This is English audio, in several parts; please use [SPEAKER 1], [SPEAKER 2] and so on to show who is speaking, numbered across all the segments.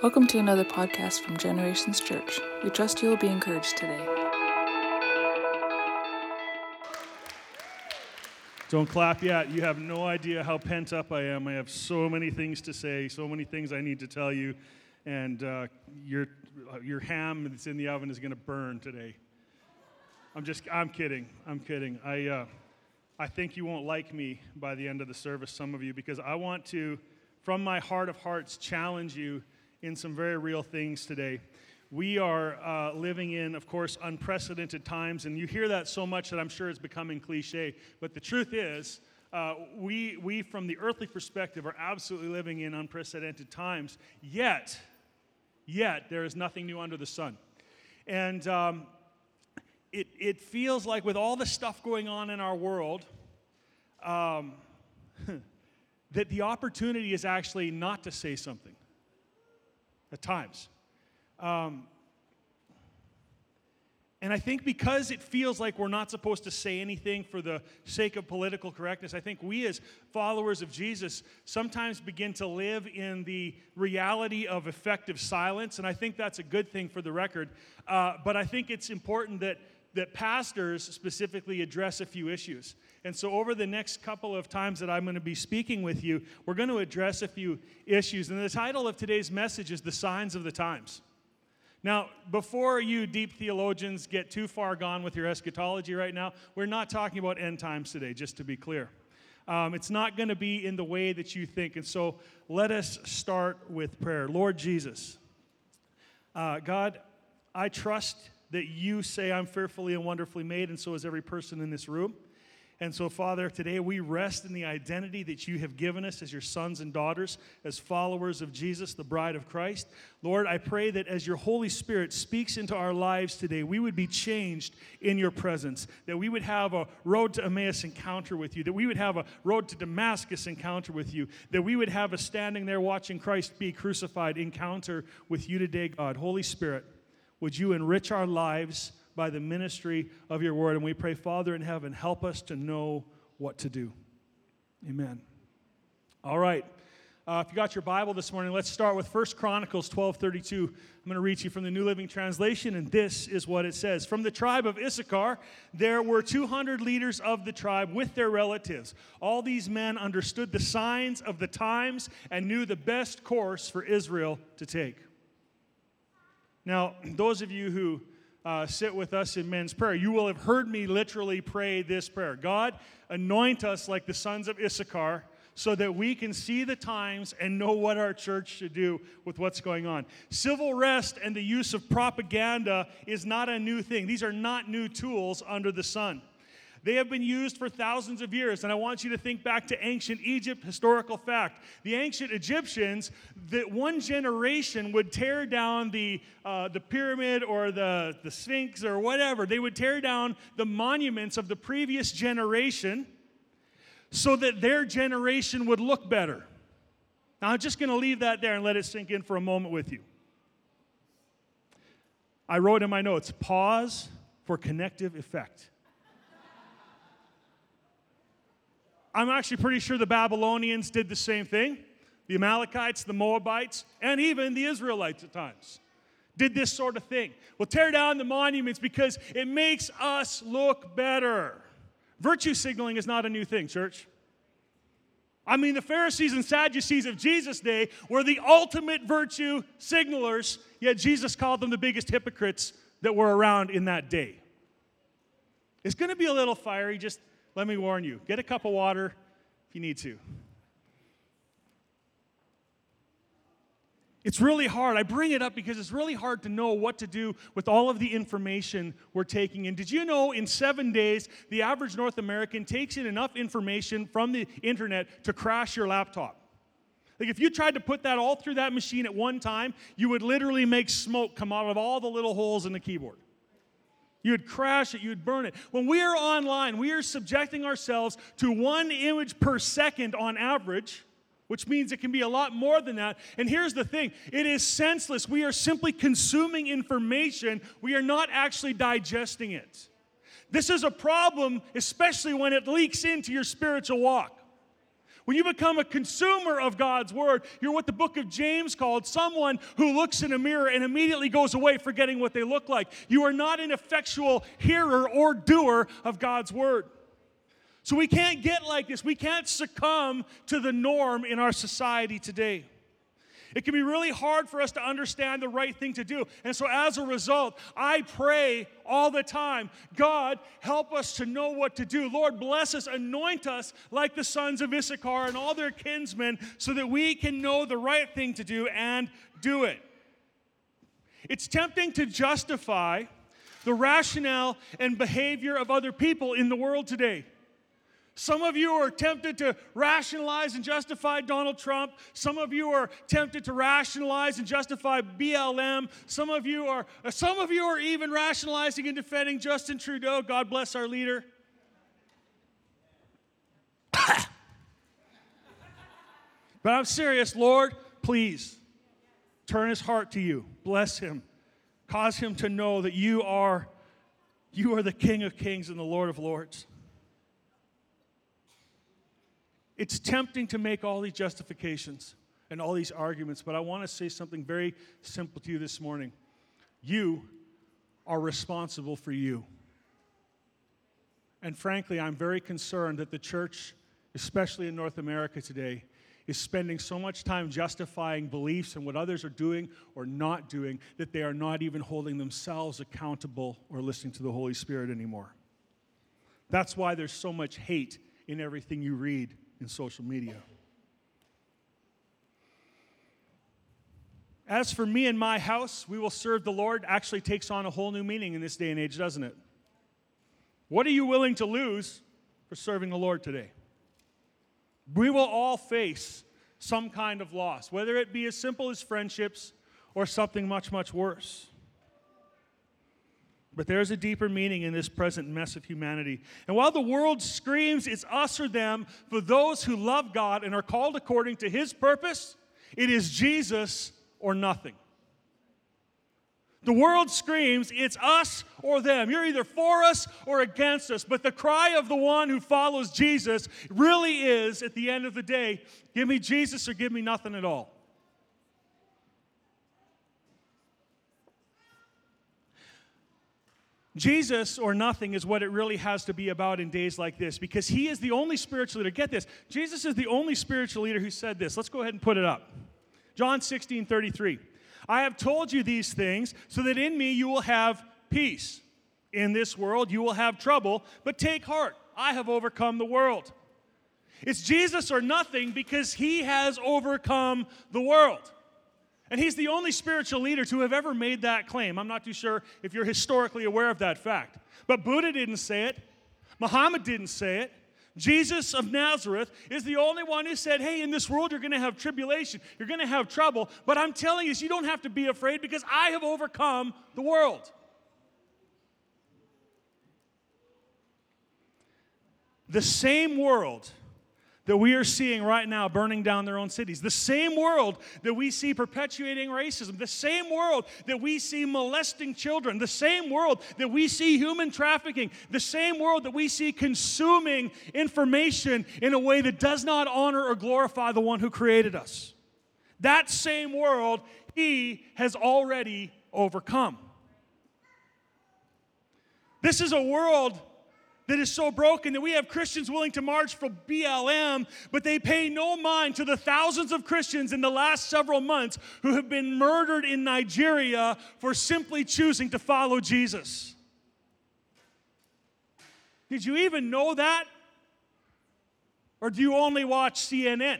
[SPEAKER 1] Welcome to another podcast from Generations Church. We trust you will be encouraged today.
[SPEAKER 2] Don't clap yet. You have no idea how pent up I am. I have so many things to say, so many things I need to tell you, and uh, your, your ham that's in the oven is going to burn today. I'm just, I'm kidding. I'm kidding. I, uh, I think you won't like me by the end of the service, some of you, because I want to, from my heart of hearts, challenge you in some very real things today. We are uh, living in, of course, unprecedented times, and you hear that so much that I'm sure it's becoming cliche. But the truth is, uh, we, we, from the earthly perspective, are absolutely living in unprecedented times. Yet, yet, there is nothing new under the sun. And um, it, it feels like, with all the stuff going on in our world, um, that the opportunity is actually not to say something at times. Um, and I think because it feels like we're not supposed to say anything for the sake of political correctness, I think we as followers of Jesus sometimes begin to live in the reality of effective silence. And I think that's a good thing for the record. Uh, but I think it's important that, that pastors specifically address a few issues. And so, over the next couple of times that I'm going to be speaking with you, we're going to address a few issues. And the title of today's message is The Signs of the Times. Now, before you deep theologians get too far gone with your eschatology right now, we're not talking about end times today, just to be clear. Um, it's not going to be in the way that you think. And so, let us start with prayer. Lord Jesus, uh, God, I trust that you say I'm fearfully and wonderfully made, and so is every person in this room. And so, Father, today we rest in the identity that you have given us as your sons and daughters, as followers of Jesus, the bride of Christ. Lord, I pray that as your Holy Spirit speaks into our lives today, we would be changed in your presence, that we would have a road to Emmaus encounter with you, that we would have a road to Damascus encounter with you, that we would have a standing there watching Christ be crucified encounter with you today, God. Holy Spirit, would you enrich our lives? by the ministry of your word. And we pray, Father in heaven, help us to know what to do. Amen. All right. Uh, if you got your Bible this morning, let's start with 1 Chronicles 12:32. I'm going to read you from the New Living Translation, and this is what it says: From the tribe of Issachar, there were 200 leaders of the tribe with their relatives. All these men understood the signs of the times and knew the best course for Israel to take. Now, those of you who uh, sit with us in men's prayer, you will have heard me literally pray this prayer God, anoint us like the sons of Issachar so that we can see the times and know what our church should do with what's going on. Civil rest and the use of propaganda is not a new thing, these are not new tools under the sun. They have been used for thousands of years. And I want you to think back to ancient Egypt, historical fact. The ancient Egyptians, that one generation would tear down the, uh, the pyramid or the, the Sphinx or whatever. They would tear down the monuments of the previous generation so that their generation would look better. Now, I'm just going to leave that there and let it sink in for a moment with you. I wrote in my notes pause for connective effect. I'm actually pretty sure the Babylonians did the same thing. The Amalekites, the Moabites, and even the Israelites at times did this sort of thing. We'll tear down the monuments because it makes us look better. Virtue signaling is not a new thing, church. I mean, the Pharisees and Sadducees of Jesus' day were the ultimate virtue signalers, yet Jesus called them the biggest hypocrites that were around in that day. It's going to be a little fiery, just let me warn you get a cup of water if you need to. It's really hard. I bring it up because it's really hard to know what to do with all of the information we're taking in. Did you know in seven days, the average North American takes in enough information from the internet to crash your laptop? Like if you tried to put that all through that machine at one time, you would literally make smoke come out of all the little holes in the keyboard. You would crash it, you would burn it. When we are online, we are subjecting ourselves to one image per second on average, which means it can be a lot more than that. And here's the thing it is senseless. We are simply consuming information, we are not actually digesting it. This is a problem, especially when it leaks into your spiritual walk. When you become a consumer of God's word, you're what the book of James called someone who looks in a mirror and immediately goes away forgetting what they look like. You are not an effectual hearer or doer of God's word. So we can't get like this. We can't succumb to the norm in our society today. It can be really hard for us to understand the right thing to do. And so, as a result, I pray all the time God, help us to know what to do. Lord, bless us, anoint us like the sons of Issachar and all their kinsmen so that we can know the right thing to do and do it. It's tempting to justify the rationale and behavior of other people in the world today. Some of you are tempted to rationalize and justify Donald Trump. Some of you are tempted to rationalize and justify BLM. Some of you are some of you are even rationalizing and defending Justin Trudeau. God bless our leader. but I'm serious, Lord, please turn his heart to you. Bless him. Cause him to know that you are you are the King of Kings and the Lord of Lords. It's tempting to make all these justifications and all these arguments, but I want to say something very simple to you this morning. You are responsible for you. And frankly, I'm very concerned that the church, especially in North America today, is spending so much time justifying beliefs and what others are doing or not doing that they are not even holding themselves accountable or listening to the Holy Spirit anymore. That's why there's so much hate in everything you read in social media. As for me and my house, we will serve the Lord actually takes on a whole new meaning in this day and age, doesn't it? What are you willing to lose for serving the Lord today? We will all face some kind of loss, whether it be as simple as friendships or something much, much worse. But there's a deeper meaning in this present mess of humanity. And while the world screams, it's us or them, for those who love God and are called according to his purpose, it is Jesus or nothing. The world screams, it's us or them. You're either for us or against us. But the cry of the one who follows Jesus really is, at the end of the day, give me Jesus or give me nothing at all. Jesus or nothing is what it really has to be about in days like this because he is the only spiritual leader. Get this Jesus is the only spiritual leader who said this. Let's go ahead and put it up. John 16 33. I have told you these things so that in me you will have peace. In this world you will have trouble, but take heart. I have overcome the world. It's Jesus or nothing because he has overcome the world. And he's the only spiritual leader to have ever made that claim. I'm not too sure if you're historically aware of that fact. But Buddha didn't say it, Muhammad didn't say it. Jesus of Nazareth is the only one who said, Hey, in this world you're going to have tribulation, you're going to have trouble, but I'm telling you, you don't have to be afraid because I have overcome the world. The same world that we are seeing right now burning down their own cities. The same world that we see perpetuating racism, the same world that we see molesting children, the same world that we see human trafficking, the same world that we see consuming information in a way that does not honor or glorify the one who created us. That same world, he has already overcome. This is a world that is so broken that we have Christians willing to march for BLM, but they pay no mind to the thousands of Christians in the last several months who have been murdered in Nigeria for simply choosing to follow Jesus. Did you even know that? Or do you only watch CNN?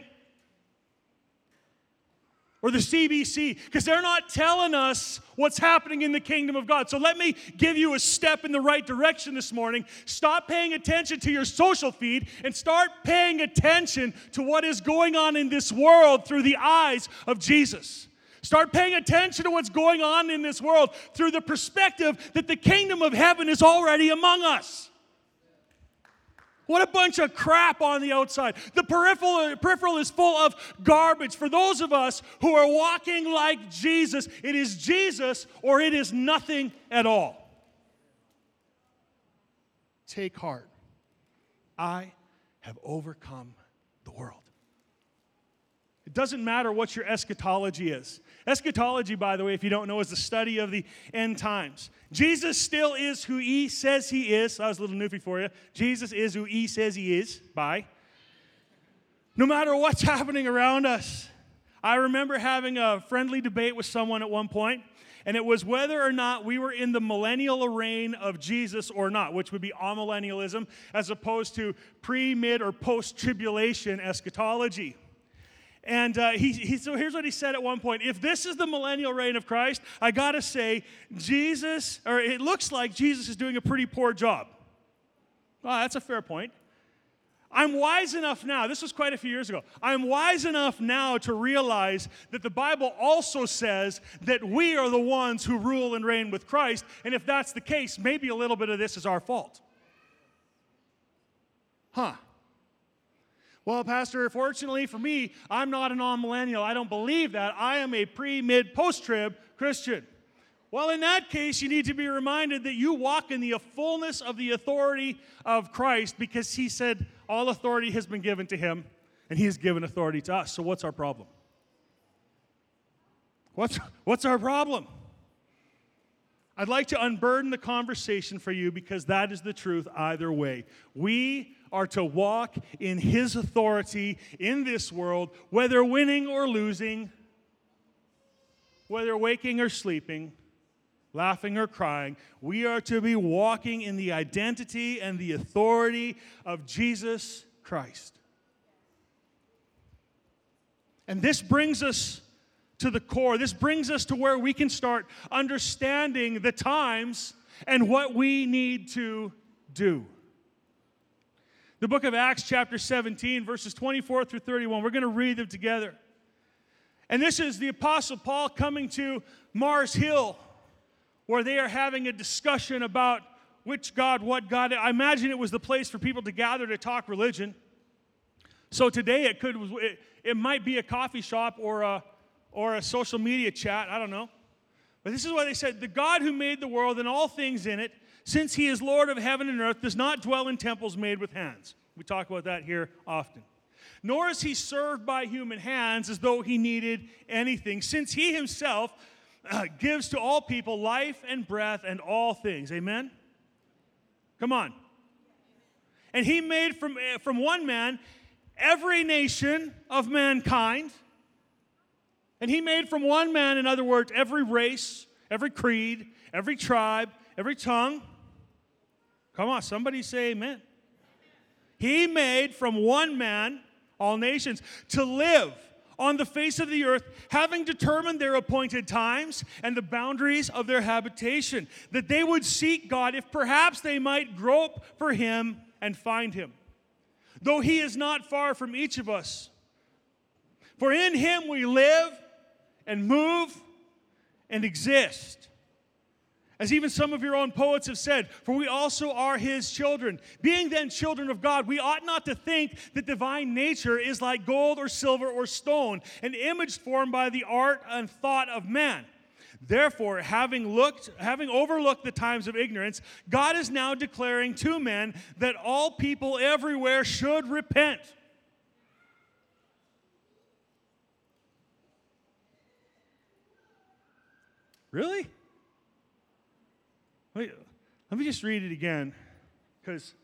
[SPEAKER 2] Or the CBC because they're not telling us what's happening in the kingdom of God. So let me give you a step in the right direction this morning. Stop paying attention to your social feed and start paying attention to what is going on in this world through the eyes of Jesus. Start paying attention to what's going on in this world through the perspective that the kingdom of heaven is already among us. What a bunch of crap on the outside. The peripheral, peripheral is full of garbage. For those of us who are walking like Jesus, it is Jesus or it is nothing at all. Take heart. I have overcome the world. It doesn't matter what your eschatology is. Eschatology, by the way, if you don't know, is the study of the end times. Jesus still is who he says he is. That was a little newfie for you. Jesus is who he says he is. Bye. No matter what's happening around us. I remember having a friendly debate with someone at one point, and it was whether or not we were in the millennial reign of Jesus or not, which would be amillennialism, as opposed to pre, mid, or post tribulation eschatology. And uh, he, he, so here's what he said at one point If this is the millennial reign of Christ, I gotta say, Jesus, or it looks like Jesus is doing a pretty poor job. Well, that's a fair point. I'm wise enough now, this was quite a few years ago. I'm wise enough now to realize that the Bible also says that we are the ones who rule and reign with Christ. And if that's the case, maybe a little bit of this is our fault. Huh. Well, Pastor, fortunately for me, I'm not a non millennial. I don't believe that. I am a pre, mid, post trib Christian. Well, in that case, you need to be reminded that you walk in the fullness of the authority of Christ because he said all authority has been given to him and he has given authority to us. So, what's our problem? What's, what's our problem? I'd like to unburden the conversation for you because that is the truth either way. We are to walk in His authority in this world, whether winning or losing, whether waking or sleeping, laughing or crying. We are to be walking in the identity and the authority of Jesus Christ. And this brings us to the core. This brings us to where we can start understanding the times and what we need to do. The book of Acts, chapter 17, verses 24 through 31. We're going to read them together. And this is the Apostle Paul coming to Mars Hill, where they are having a discussion about which God, what God. I imagine it was the place for people to gather to talk religion. So today it could, it, it might be a coffee shop or a, or a social media chat. I don't know. But this is what they said The God who made the world and all things in it since he is Lord of heaven and earth, does not dwell in temples made with hands. We talk about that here often. Nor is he served by human hands as though he needed anything, since he himself uh, gives to all people life and breath and all things. Amen? Come on. And he made from, uh, from one man every nation of mankind. And he made from one man, in other words, every race, every creed, every tribe, every tongue, Come on, somebody say amen. He made from one man all nations to live on the face of the earth, having determined their appointed times and the boundaries of their habitation, that they would seek God if perhaps they might grope for him and find him. Though he is not far from each of us. For in him we live and move and exist. As even some of your own poets have said, for we also are his children. Being then children of God, we ought not to think that divine nature is like gold or silver or stone, an image formed by the art and thought of man. Therefore, having looked, having overlooked the times of ignorance, God is now declaring to men that all people everywhere should repent. Really? Me, let me just read it again because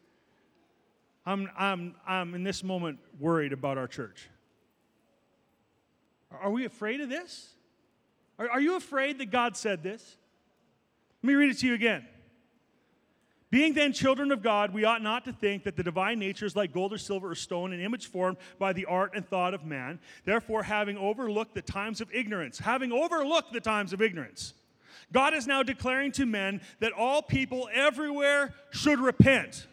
[SPEAKER 2] I'm, I'm, I'm in this moment worried about our church. Are we afraid of this? Are, are you afraid that God said this? Let me read it to you again. Being then children of God, we ought not to think that the divine nature is like gold or silver or stone, an image formed by the art and thought of man. Therefore, having overlooked the times of ignorance, having overlooked the times of ignorance, God is now declaring to men that all people everywhere should repent.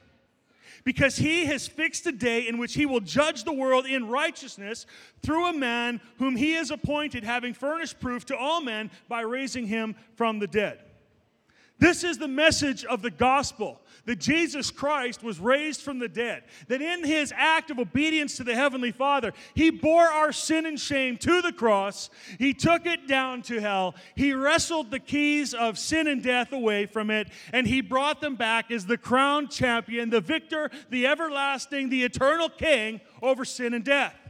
[SPEAKER 2] Because he has fixed a day in which he will judge the world in righteousness through a man whom he has appointed, having furnished proof to all men by raising him from the dead. This is the message of the gospel that Jesus Christ was raised from the dead, that in his act of obedience to the Heavenly Father, he bore our sin and shame to the cross, he took it down to hell, he wrestled the keys of sin and death away from it, and he brought them back as the crowned champion, the victor, the everlasting, the eternal king over sin and death.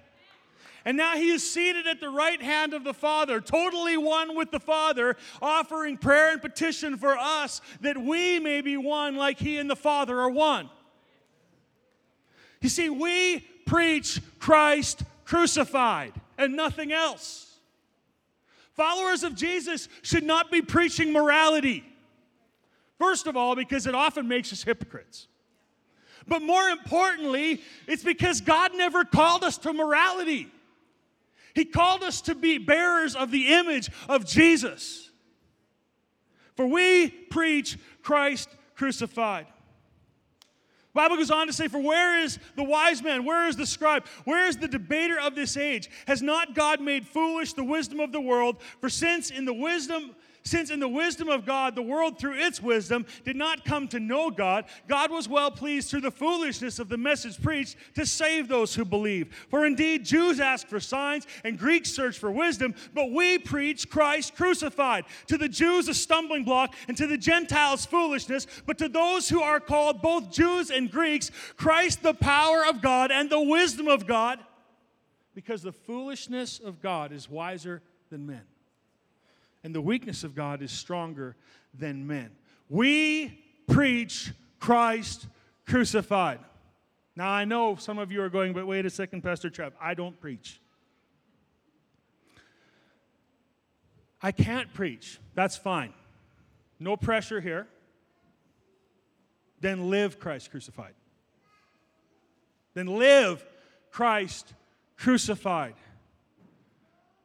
[SPEAKER 2] And now he is seated at the right hand of the Father, totally one with the Father, offering prayer and petition for us that we may be one like he and the Father are one. You see, we preach Christ crucified and nothing else. Followers of Jesus should not be preaching morality. First of all, because it often makes us hypocrites. But more importantly, it's because God never called us to morality. He called us to be bearers of the image of Jesus. For we preach Christ crucified. Bible goes on to say, For where is the wise man? Where is the scribe? Where is the debater of this age? Has not God made foolish the wisdom of the world? For since in the wisdom since in the wisdom of God, the world through its wisdom did not come to know God, God was well pleased through the foolishness of the message preached to save those who believe. For indeed, Jews ask for signs and Greeks search for wisdom, but we preach Christ crucified. To the Jews, a stumbling block, and to the Gentiles, foolishness, but to those who are called both Jews and Greeks, Christ, the power of God and the wisdom of God, because the foolishness of God is wiser than men and the weakness of God is stronger than men. We preach Christ crucified. Now, I know some of you are going, but wait a second, Pastor Trev, I don't preach. I can't preach. That's fine. No pressure here. Then live Christ crucified. Then live Christ crucified.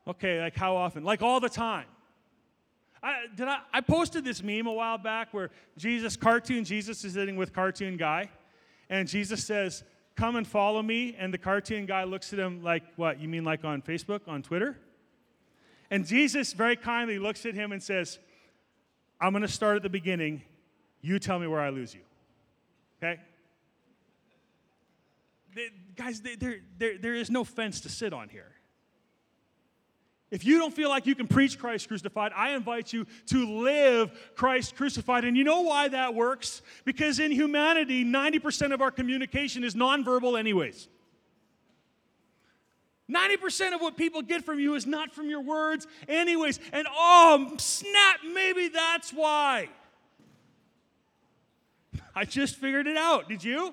[SPEAKER 2] Okay, like how often? Like all the time. I, did I, I posted this meme a while back where Jesus, cartoon Jesus is sitting with cartoon guy, and Jesus says, Come and follow me. And the cartoon guy looks at him like, What? You mean like on Facebook, on Twitter? And Jesus very kindly looks at him and says, I'm going to start at the beginning. You tell me where I lose you. Okay? They, guys, they, there, there is no fence to sit on here. If you don't feel like you can preach Christ crucified, I invite you to live Christ crucified. And you know why that works? Because in humanity, 90% of our communication is nonverbal, anyways. 90% of what people get from you is not from your words, anyways. And oh, snap, maybe that's why. I just figured it out. Did you?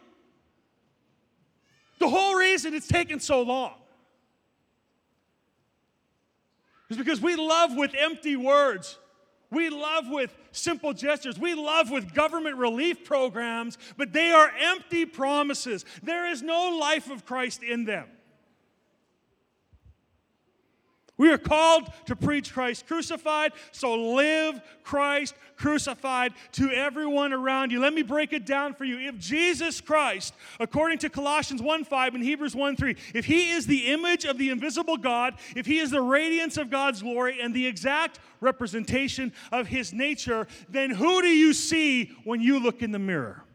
[SPEAKER 2] The whole reason it's taken so long is because we love with empty words. We love with simple gestures. We love with government relief programs, but they are empty promises. There is no life of Christ in them. We are called to preach Christ crucified, so live Christ crucified to everyone around you. Let me break it down for you. If Jesus Christ, according to Colossians 1 5 and Hebrews 1 3, if he is the image of the invisible God, if he is the radiance of God's glory and the exact representation of his nature, then who do you see when you look in the mirror?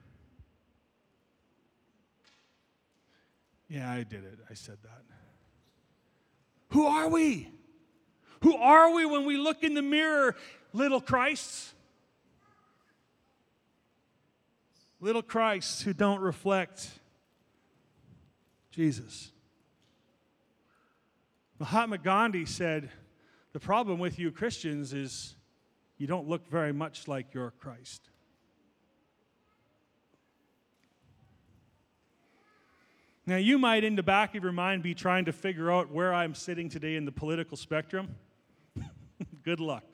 [SPEAKER 2] Yeah, I did it. I said that. Who are we? Who are we when we look in the mirror, little Christs? Little Christs who don't reflect Jesus. Mahatma Gandhi said, The problem with you Christians is you don't look very much like your Christ. Now, you might, in the back of your mind, be trying to figure out where I'm sitting today in the political spectrum. Good luck.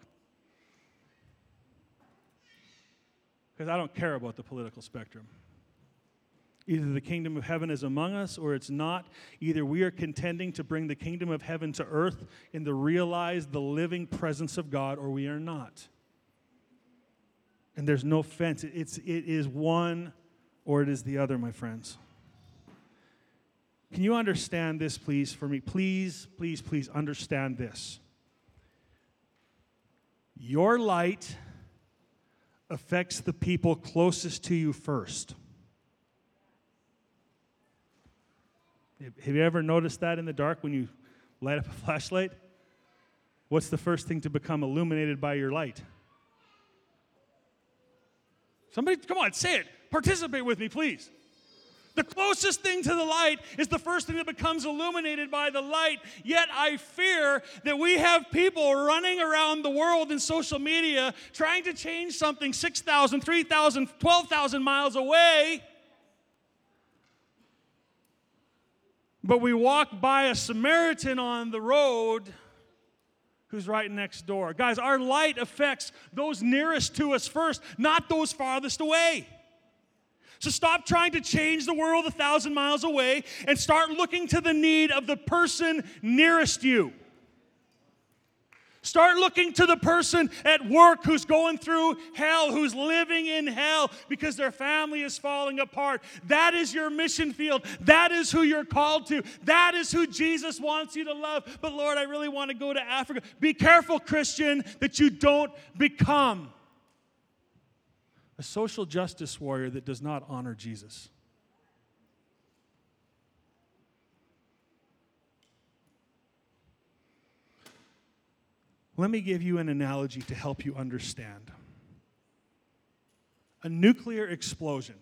[SPEAKER 2] Because I don't care about the political spectrum. Either the kingdom of heaven is among us or it's not. Either we are contending to bring the kingdom of heaven to earth in the realized, the living presence of God, or we are not. And there's no fence. It's, it is one or it is the other, my friends. Can you understand this, please, for me? Please, please, please understand this. Your light affects the people closest to you first. Have you ever noticed that in the dark when you light up a flashlight? What's the first thing to become illuminated by your light? Somebody, come on, say it. Participate with me, please. The closest thing to the light is the first thing that becomes illuminated by the light. Yet I fear that we have people running around the world in social media trying to change something 6,000, 3,000, 12,000 miles away. But we walk by a Samaritan on the road who's right next door. Guys, our light affects those nearest to us first, not those farthest away. So stop trying to change the world a thousand miles away and start looking to the need of the person nearest you. Start looking to the person at work who's going through hell, who's living in hell because their family is falling apart. That is your mission field. That is who you're called to. That is who Jesus wants you to love. But Lord, I really want to go to Africa. Be careful, Christian, that you don't become a social justice warrior that does not honor Jesus. Let me give you an analogy to help you understand. A nuclear explosion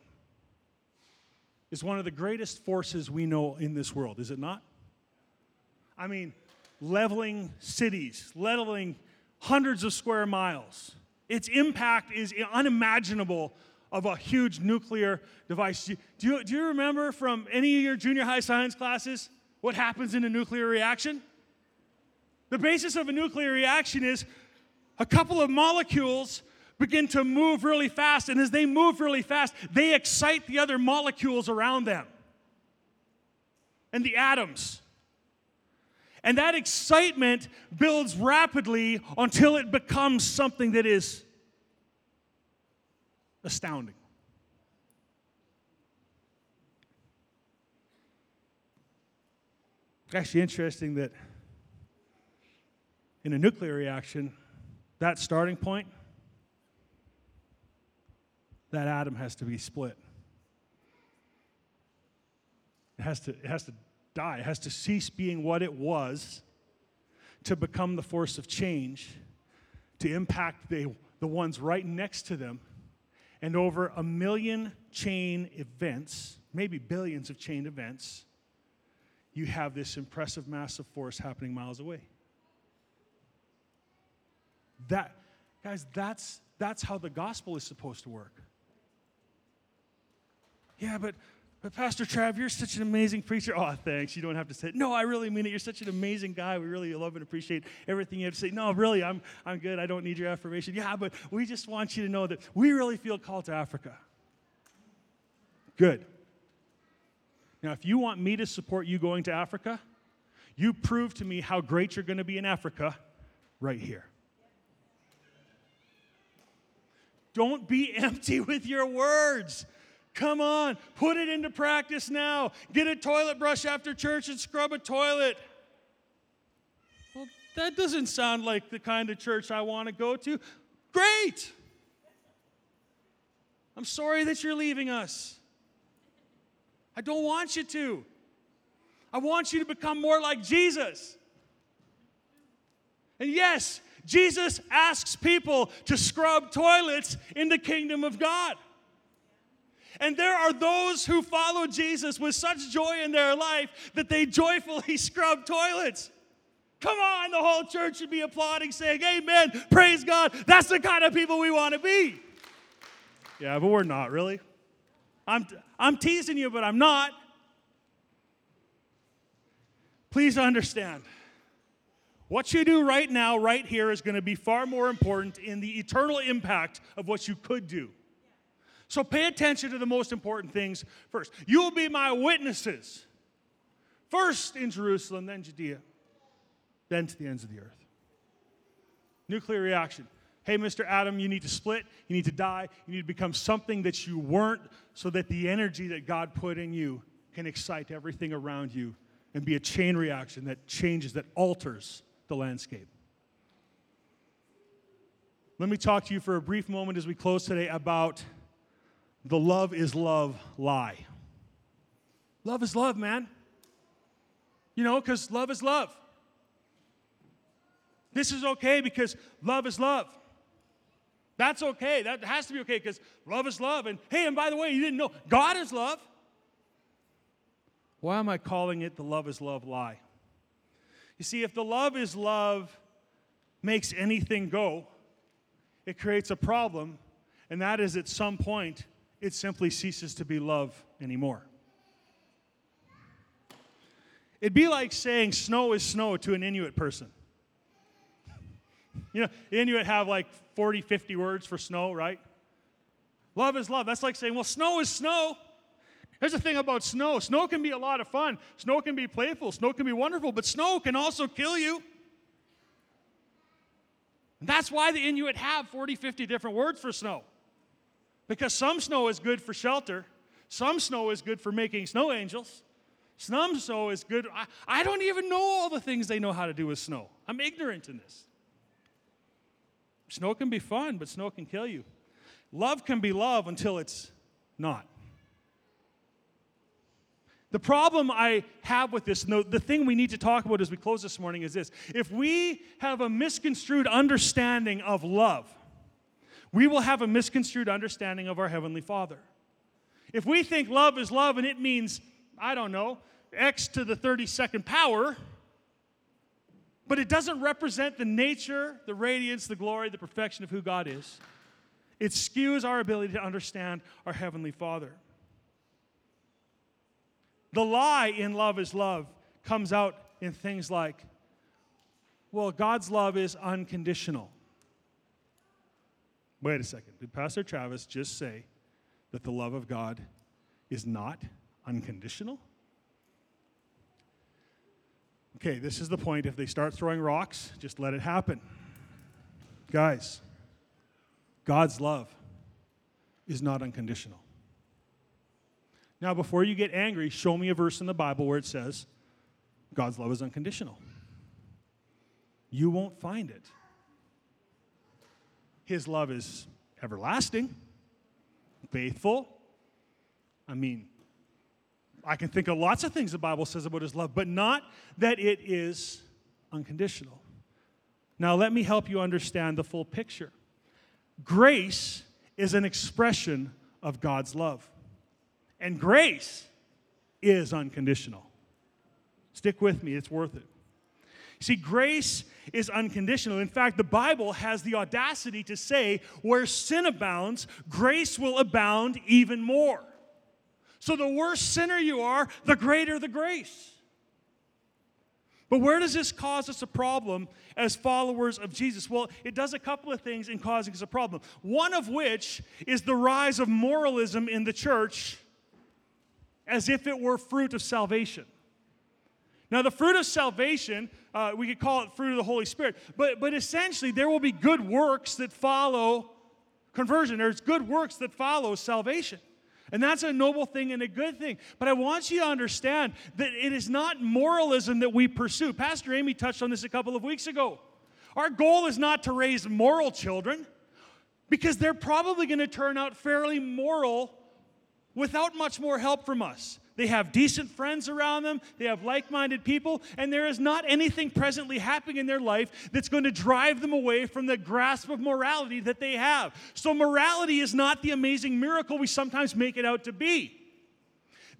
[SPEAKER 2] is one of the greatest forces we know in this world, is it not? I mean, leveling cities, leveling hundreds of square miles. Its impact is unimaginable of a huge nuclear device. Do you, do you remember from any of your junior high science classes what happens in a nuclear reaction? The basis of a nuclear reaction is a couple of molecules begin to move really fast, and as they move really fast, they excite the other molecules around them and the atoms. And that excitement builds rapidly until it becomes something that is astounding. It's actually interesting that in a nuclear reaction, that starting point, that atom has to be split. It has to, it has to die, has to cease being what it was to become the force of change, to impact the, the ones right next to them. And over a million chain events, maybe billions of chain events, you have this impressive massive force happening miles away. That, guys, that's, that's how the gospel is supposed to work. Yeah, but, but Pastor Trav, you're such an amazing preacher. Oh, thanks. You don't have to say, it. no, I really mean it. You're such an amazing guy. We really love and appreciate everything you have to say. No, really, I'm, I'm good. I don't need your affirmation. Yeah, but we just want you to know that we really feel called to Africa. Good. Now, if you want me to support you going to Africa, you prove to me how great you're going to be in Africa right here. Don't be empty with your words. Come on, put it into practice now. Get a toilet brush after church and scrub a toilet. Well, that doesn't sound like the kind of church I want to go to. Great. I'm sorry that you're leaving us. I don't want you to. I want you to become more like Jesus. And yes, Jesus asks people to scrub toilets in the kingdom of God. And there are those who follow Jesus with such joy in their life that they joyfully scrub toilets. Come on, the whole church should be applauding, saying, Amen, praise God. That's the kind of people we want to be. Yeah, but we're not, really. I'm, I'm teasing you, but I'm not. Please understand what you do right now, right here, is going to be far more important in the eternal impact of what you could do. So pay attention to the most important things first. You will be my witnesses, first in Jerusalem, then Judea, then to the ends of the earth. Nuclear reaction. Hey, Mr. Adam, you need to split, you need to die, you need to become something that you weren't so that the energy that God put in you can excite everything around you and be a chain reaction that changes, that alters the landscape. Let me talk to you for a brief moment as we close today about the love is love lie. Love is love, man. You know, because love is love. This is okay because love is love. That's okay. That has to be okay because love is love. And hey, and by the way, you didn't know God is love. Why am I calling it the love is love lie? You see, if the love is love makes anything go, it creates a problem, and that is at some point, it simply ceases to be love anymore. It'd be like saying snow is snow to an Inuit person. You know, Inuit have like 40, 50 words for snow, right? Love is love. That's like saying, well, snow is snow. Here's the thing about snow snow can be a lot of fun, snow can be playful, snow can be wonderful, but snow can also kill you. And that's why the Inuit have 40, 50 different words for snow. Because some snow is good for shelter, some snow is good for making snow angels, some snow is good. I, I don't even know all the things they know how to do with snow. I'm ignorant in this. Snow can be fun, but snow can kill you. Love can be love until it's not. The problem I have with this, the, the thing we need to talk about as we close this morning is this. If we have a misconstrued understanding of love, we will have a misconstrued understanding of our Heavenly Father. If we think love is love and it means, I don't know, x to the 32nd power, but it doesn't represent the nature, the radiance, the glory, the perfection of who God is, it skews our ability to understand our Heavenly Father. The lie in love is love comes out in things like, well, God's love is unconditional. Wait a second. Did Pastor Travis just say that the love of God is not unconditional? Okay, this is the point. If they start throwing rocks, just let it happen. Guys, God's love is not unconditional. Now, before you get angry, show me a verse in the Bible where it says God's love is unconditional. You won't find it. His love is everlasting, faithful. I mean, I can think of lots of things the Bible says about his love, but not that it is unconditional. Now, let me help you understand the full picture. Grace is an expression of God's love. And grace is unconditional. Stick with me, it's worth it. See, grace is unconditional. In fact, the Bible has the audacity to say, where sin abounds, grace will abound even more. So the worse sinner you are, the greater the grace. But where does this cause us a problem as followers of Jesus? Well, it does a couple of things in causing us a problem. One of which is the rise of moralism in the church as if it were fruit of salvation. Now, the fruit of salvation, uh, we could call it fruit of the Holy Spirit, but, but essentially, there will be good works that follow conversion. There's good works that follow salvation. And that's a noble thing and a good thing. But I want you to understand that it is not moralism that we pursue. Pastor Amy touched on this a couple of weeks ago. Our goal is not to raise moral children because they're probably going to turn out fairly moral without much more help from us. They have decent friends around them, they have like minded people, and there is not anything presently happening in their life that's going to drive them away from the grasp of morality that they have. So, morality is not the amazing miracle we sometimes make it out to be.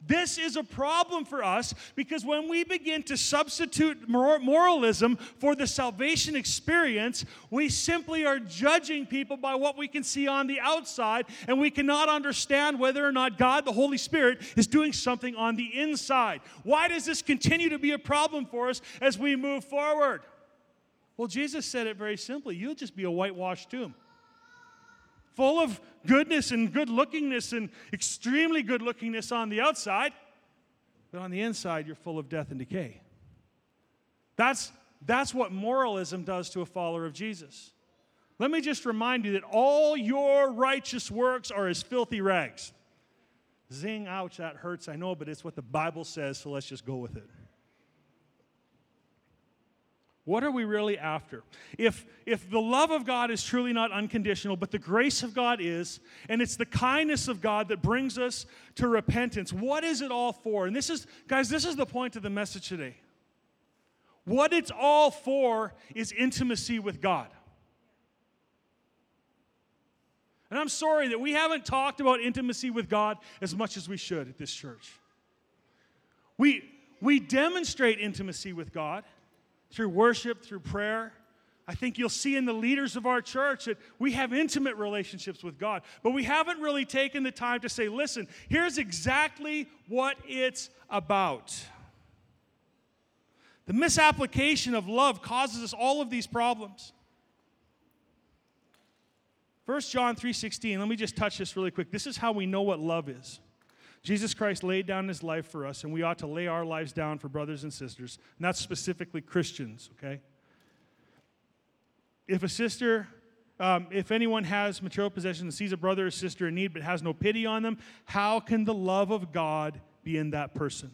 [SPEAKER 2] This is a problem for us because when we begin to substitute moralism for the salvation experience, we simply are judging people by what we can see on the outside, and we cannot understand whether or not God, the Holy Spirit, is doing something on the inside. Why does this continue to be a problem for us as we move forward? Well, Jesus said it very simply you'll just be a whitewashed tomb full of goodness and good lookingness and extremely good lookingness on the outside, but on the inside, you're full of death and decay. That's, that's what moralism does to a follower of Jesus. Let me just remind you that all your righteous works are as filthy rags. Zing, ouch, that hurts, I know, but it's what the Bible says, so let's just go with it. What are we really after? If, if the love of God is truly not unconditional, but the grace of God is, and it's the kindness of God that brings us to repentance, what is it all for? And this is, guys, this is the point of the message today. What it's all for is intimacy with God. And I'm sorry that we haven't talked about intimacy with God as much as we should at this church. We, we demonstrate intimacy with God through worship, through prayer. I think you'll see in the leaders of our church that we have intimate relationships with God, but we haven't really taken the time to say, listen, here's exactly what it's about. The misapplication of love causes us all of these problems. 1 John 3:16, let me just touch this really quick. This is how we know what love is. Jesus Christ laid down his life for us, and we ought to lay our lives down for brothers and sisters, that's specifically Christians, okay? If a sister, um, if anyone has material possessions and sees a brother or sister in need but has no pity on them, how can the love of God be in that person?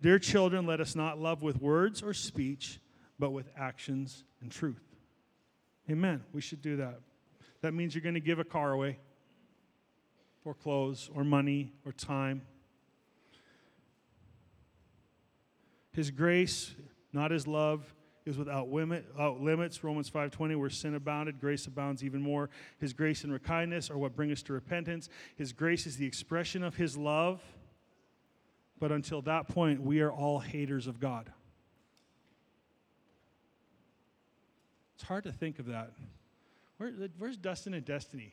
[SPEAKER 2] Dear children, let us not love with words or speech, but with actions and truth. Amen. We should do that. That means you're going to give a car away, or clothes, or money, or time. His grace, not his love, is without limits. Romans 5:20, where sin abounded, grace abounds even more. His grace and kindness are what bring us to repentance. His grace is the expression of his love. But until that point, we are all haters of God. It's hard to think of that. Where, where's Dustin and Destiny?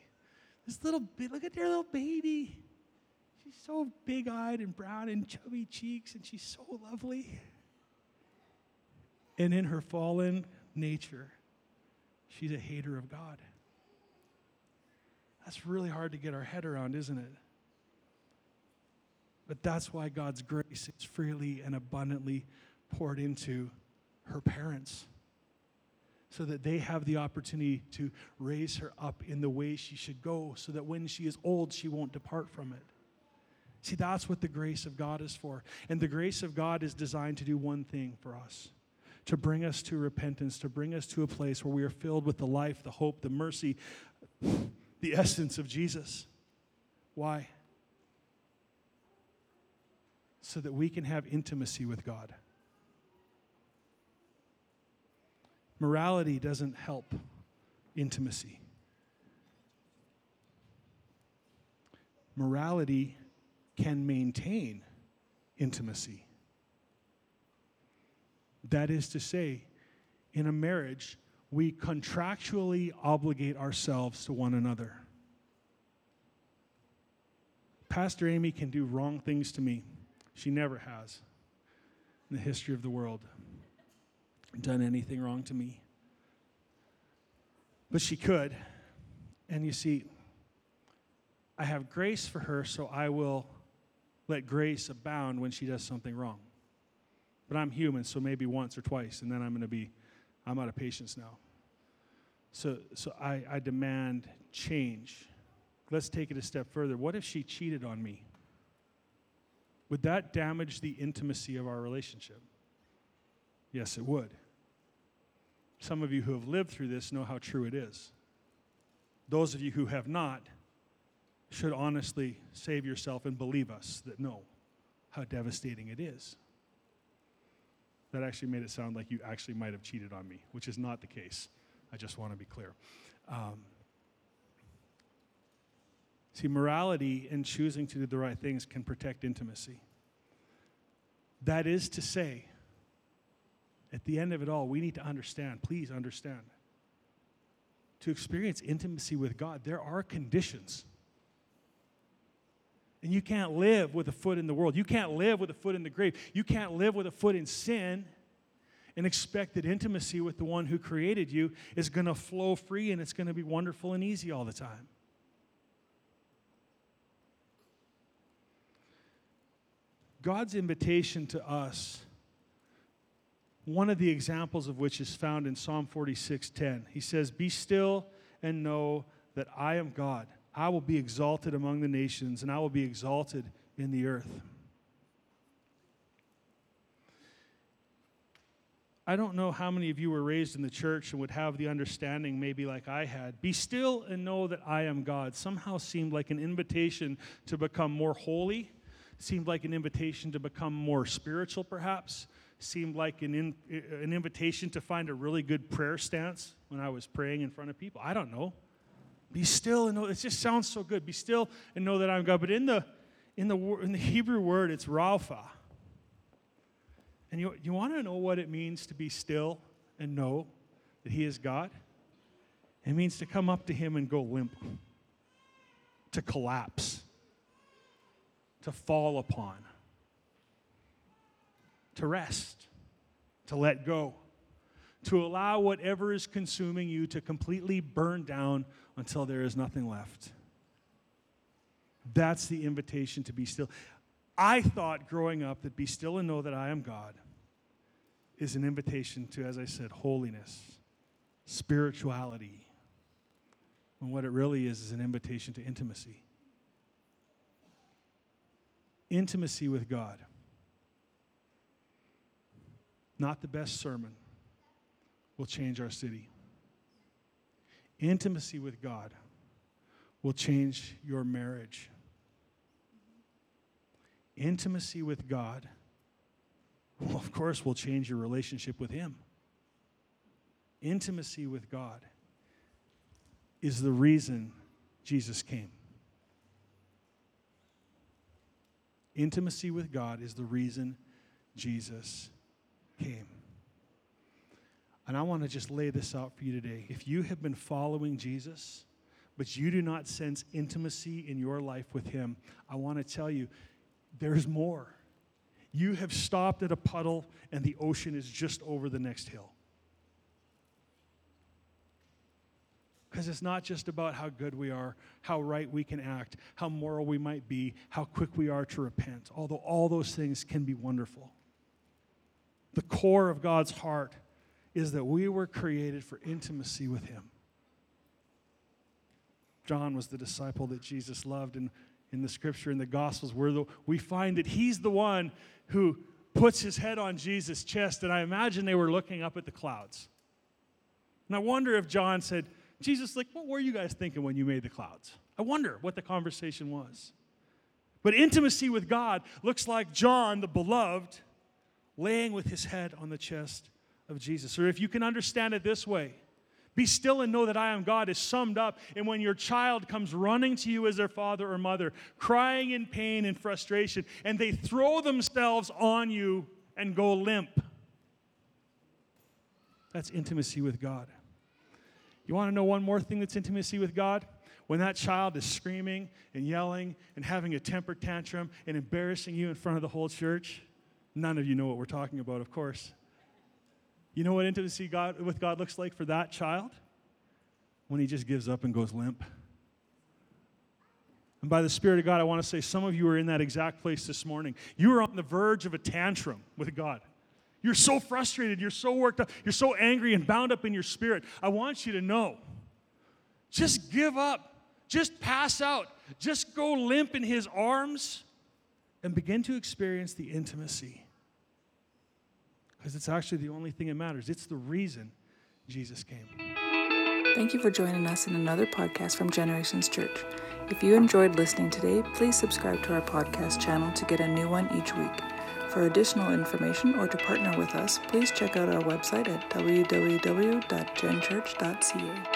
[SPEAKER 2] This little, bit, look at their little baby. She's so big eyed and brown and chubby cheeks, and she's so lovely. And in her fallen nature, she's a hater of God. That's really hard to get our head around, isn't it? But that's why God's grace is freely and abundantly poured into her parents so that they have the opportunity to raise her up in the way she should go, so that when she is old, she won't depart from it. See, that's what the grace of God is for. And the grace of God is designed to do one thing for us to bring us to repentance, to bring us to a place where we are filled with the life, the hope, the mercy, the essence of Jesus. Why? So that we can have intimacy with God. Morality doesn't help intimacy. Morality can maintain intimacy. That is to say, in a marriage, we contractually obligate ourselves to one another. Pastor Amy can do wrong things to me. She never has in the history of the world done anything wrong to me. But she could. And you see, I have grace for her, so I will let grace abound when she does something wrong. But I'm human, so maybe once or twice, and then I'm going to be, I'm out of patience now. So, so I, I demand change. Let's take it a step further. What if she cheated on me? Would that damage the intimacy of our relationship? Yes, it would. Some of you who have lived through this know how true it is. Those of you who have not should honestly save yourself and believe us that know how devastating it is. That actually made it sound like you actually might have cheated on me, which is not the case. I just want to be clear. Um, see, morality and choosing to do the right things can protect intimacy. That is to say, at the end of it all, we need to understand, please understand. To experience intimacy with God, there are conditions. And you can't live with a foot in the world. You can't live with a foot in the grave. You can't live with a foot in sin and expect that intimacy with the one who created you is going to flow free and it's going to be wonderful and easy all the time. God's invitation to us one of the examples of which is found in Psalm 46:10. He says, "Be still and know that I am God. I will be exalted among the nations and I will be exalted in the earth." I don't know how many of you were raised in the church and would have the understanding, maybe like I had. Be still and know that I am God. Somehow seemed like an invitation to become more holy, seemed like an invitation to become more spiritual, perhaps seemed like an, in, an invitation to find a really good prayer stance when I was praying in front of people. I don't know. Be still and know. It just sounds so good. Be still and know that I'm God. But in the, in the, in the Hebrew word, it's Rapha. And you, you want to know what it means to be still and know that He is God? It means to come up to Him and go limp, to collapse, to fall upon, to rest, to let go, to allow whatever is consuming you to completely burn down until there is nothing left. That's the invitation to be still. I thought growing up that be still and know that I am God is an invitation to, as I said, holiness, spirituality. And what it really is is an invitation to intimacy. Intimacy with God. Not the best sermon will change our city. Intimacy with God will change your marriage. Intimacy with God, well, of course, will change your relationship with Him. Intimacy with God is the reason Jesus came. Intimacy with God is the reason Jesus came. And I want to just lay this out for you today. If you have been following Jesus, but you do not sense intimacy in your life with Him, I want to tell you there's more. You have stopped at a puddle, and the ocean is just over the next hill. Because it's not just about how good we are, how right we can act, how moral we might be, how quick we are to repent, although all those things can be wonderful. The core of God's heart is that we were created for intimacy with Him. John was the disciple that Jesus loved, and in the scripture, in the Gospels, where the, we find that he's the one who puts his head on Jesus' chest, and I imagine they were looking up at the clouds. And I wonder if John said, Jesus, like, what were you guys thinking when you made the clouds? I wonder what the conversation was. But intimacy with God looks like John, the beloved, laying with his head on the chest of Jesus. Or if you can understand it this way, be still and know that I am God is summed up in when your child comes running to you as their father or mother, crying in pain and frustration, and they throw themselves on you and go limp. That's intimacy with God. You want to know one more thing that's intimacy with God? When that child is screaming and yelling and having a temper tantrum and embarrassing you in front of the whole church, none of you know what we're talking about, of course. You know what intimacy God, with God looks like for that child? When he just gives up and goes limp. And by the Spirit of God, I want to say some of you are in that exact place this morning. You are on the verge of a tantrum with God. You're so frustrated, you're so worked up, you're so angry and bound up in your spirit. I want you to know just give up, just pass out, just go limp in His arms and begin to experience the intimacy because it's actually the only thing that matters. It's the reason Jesus came.
[SPEAKER 1] Thank you for joining us in another podcast from Generations Church. If you enjoyed listening today, please subscribe to our podcast channel to get a new one each week. For additional information or to partner with us, please check out our website at www.genchurch.ca.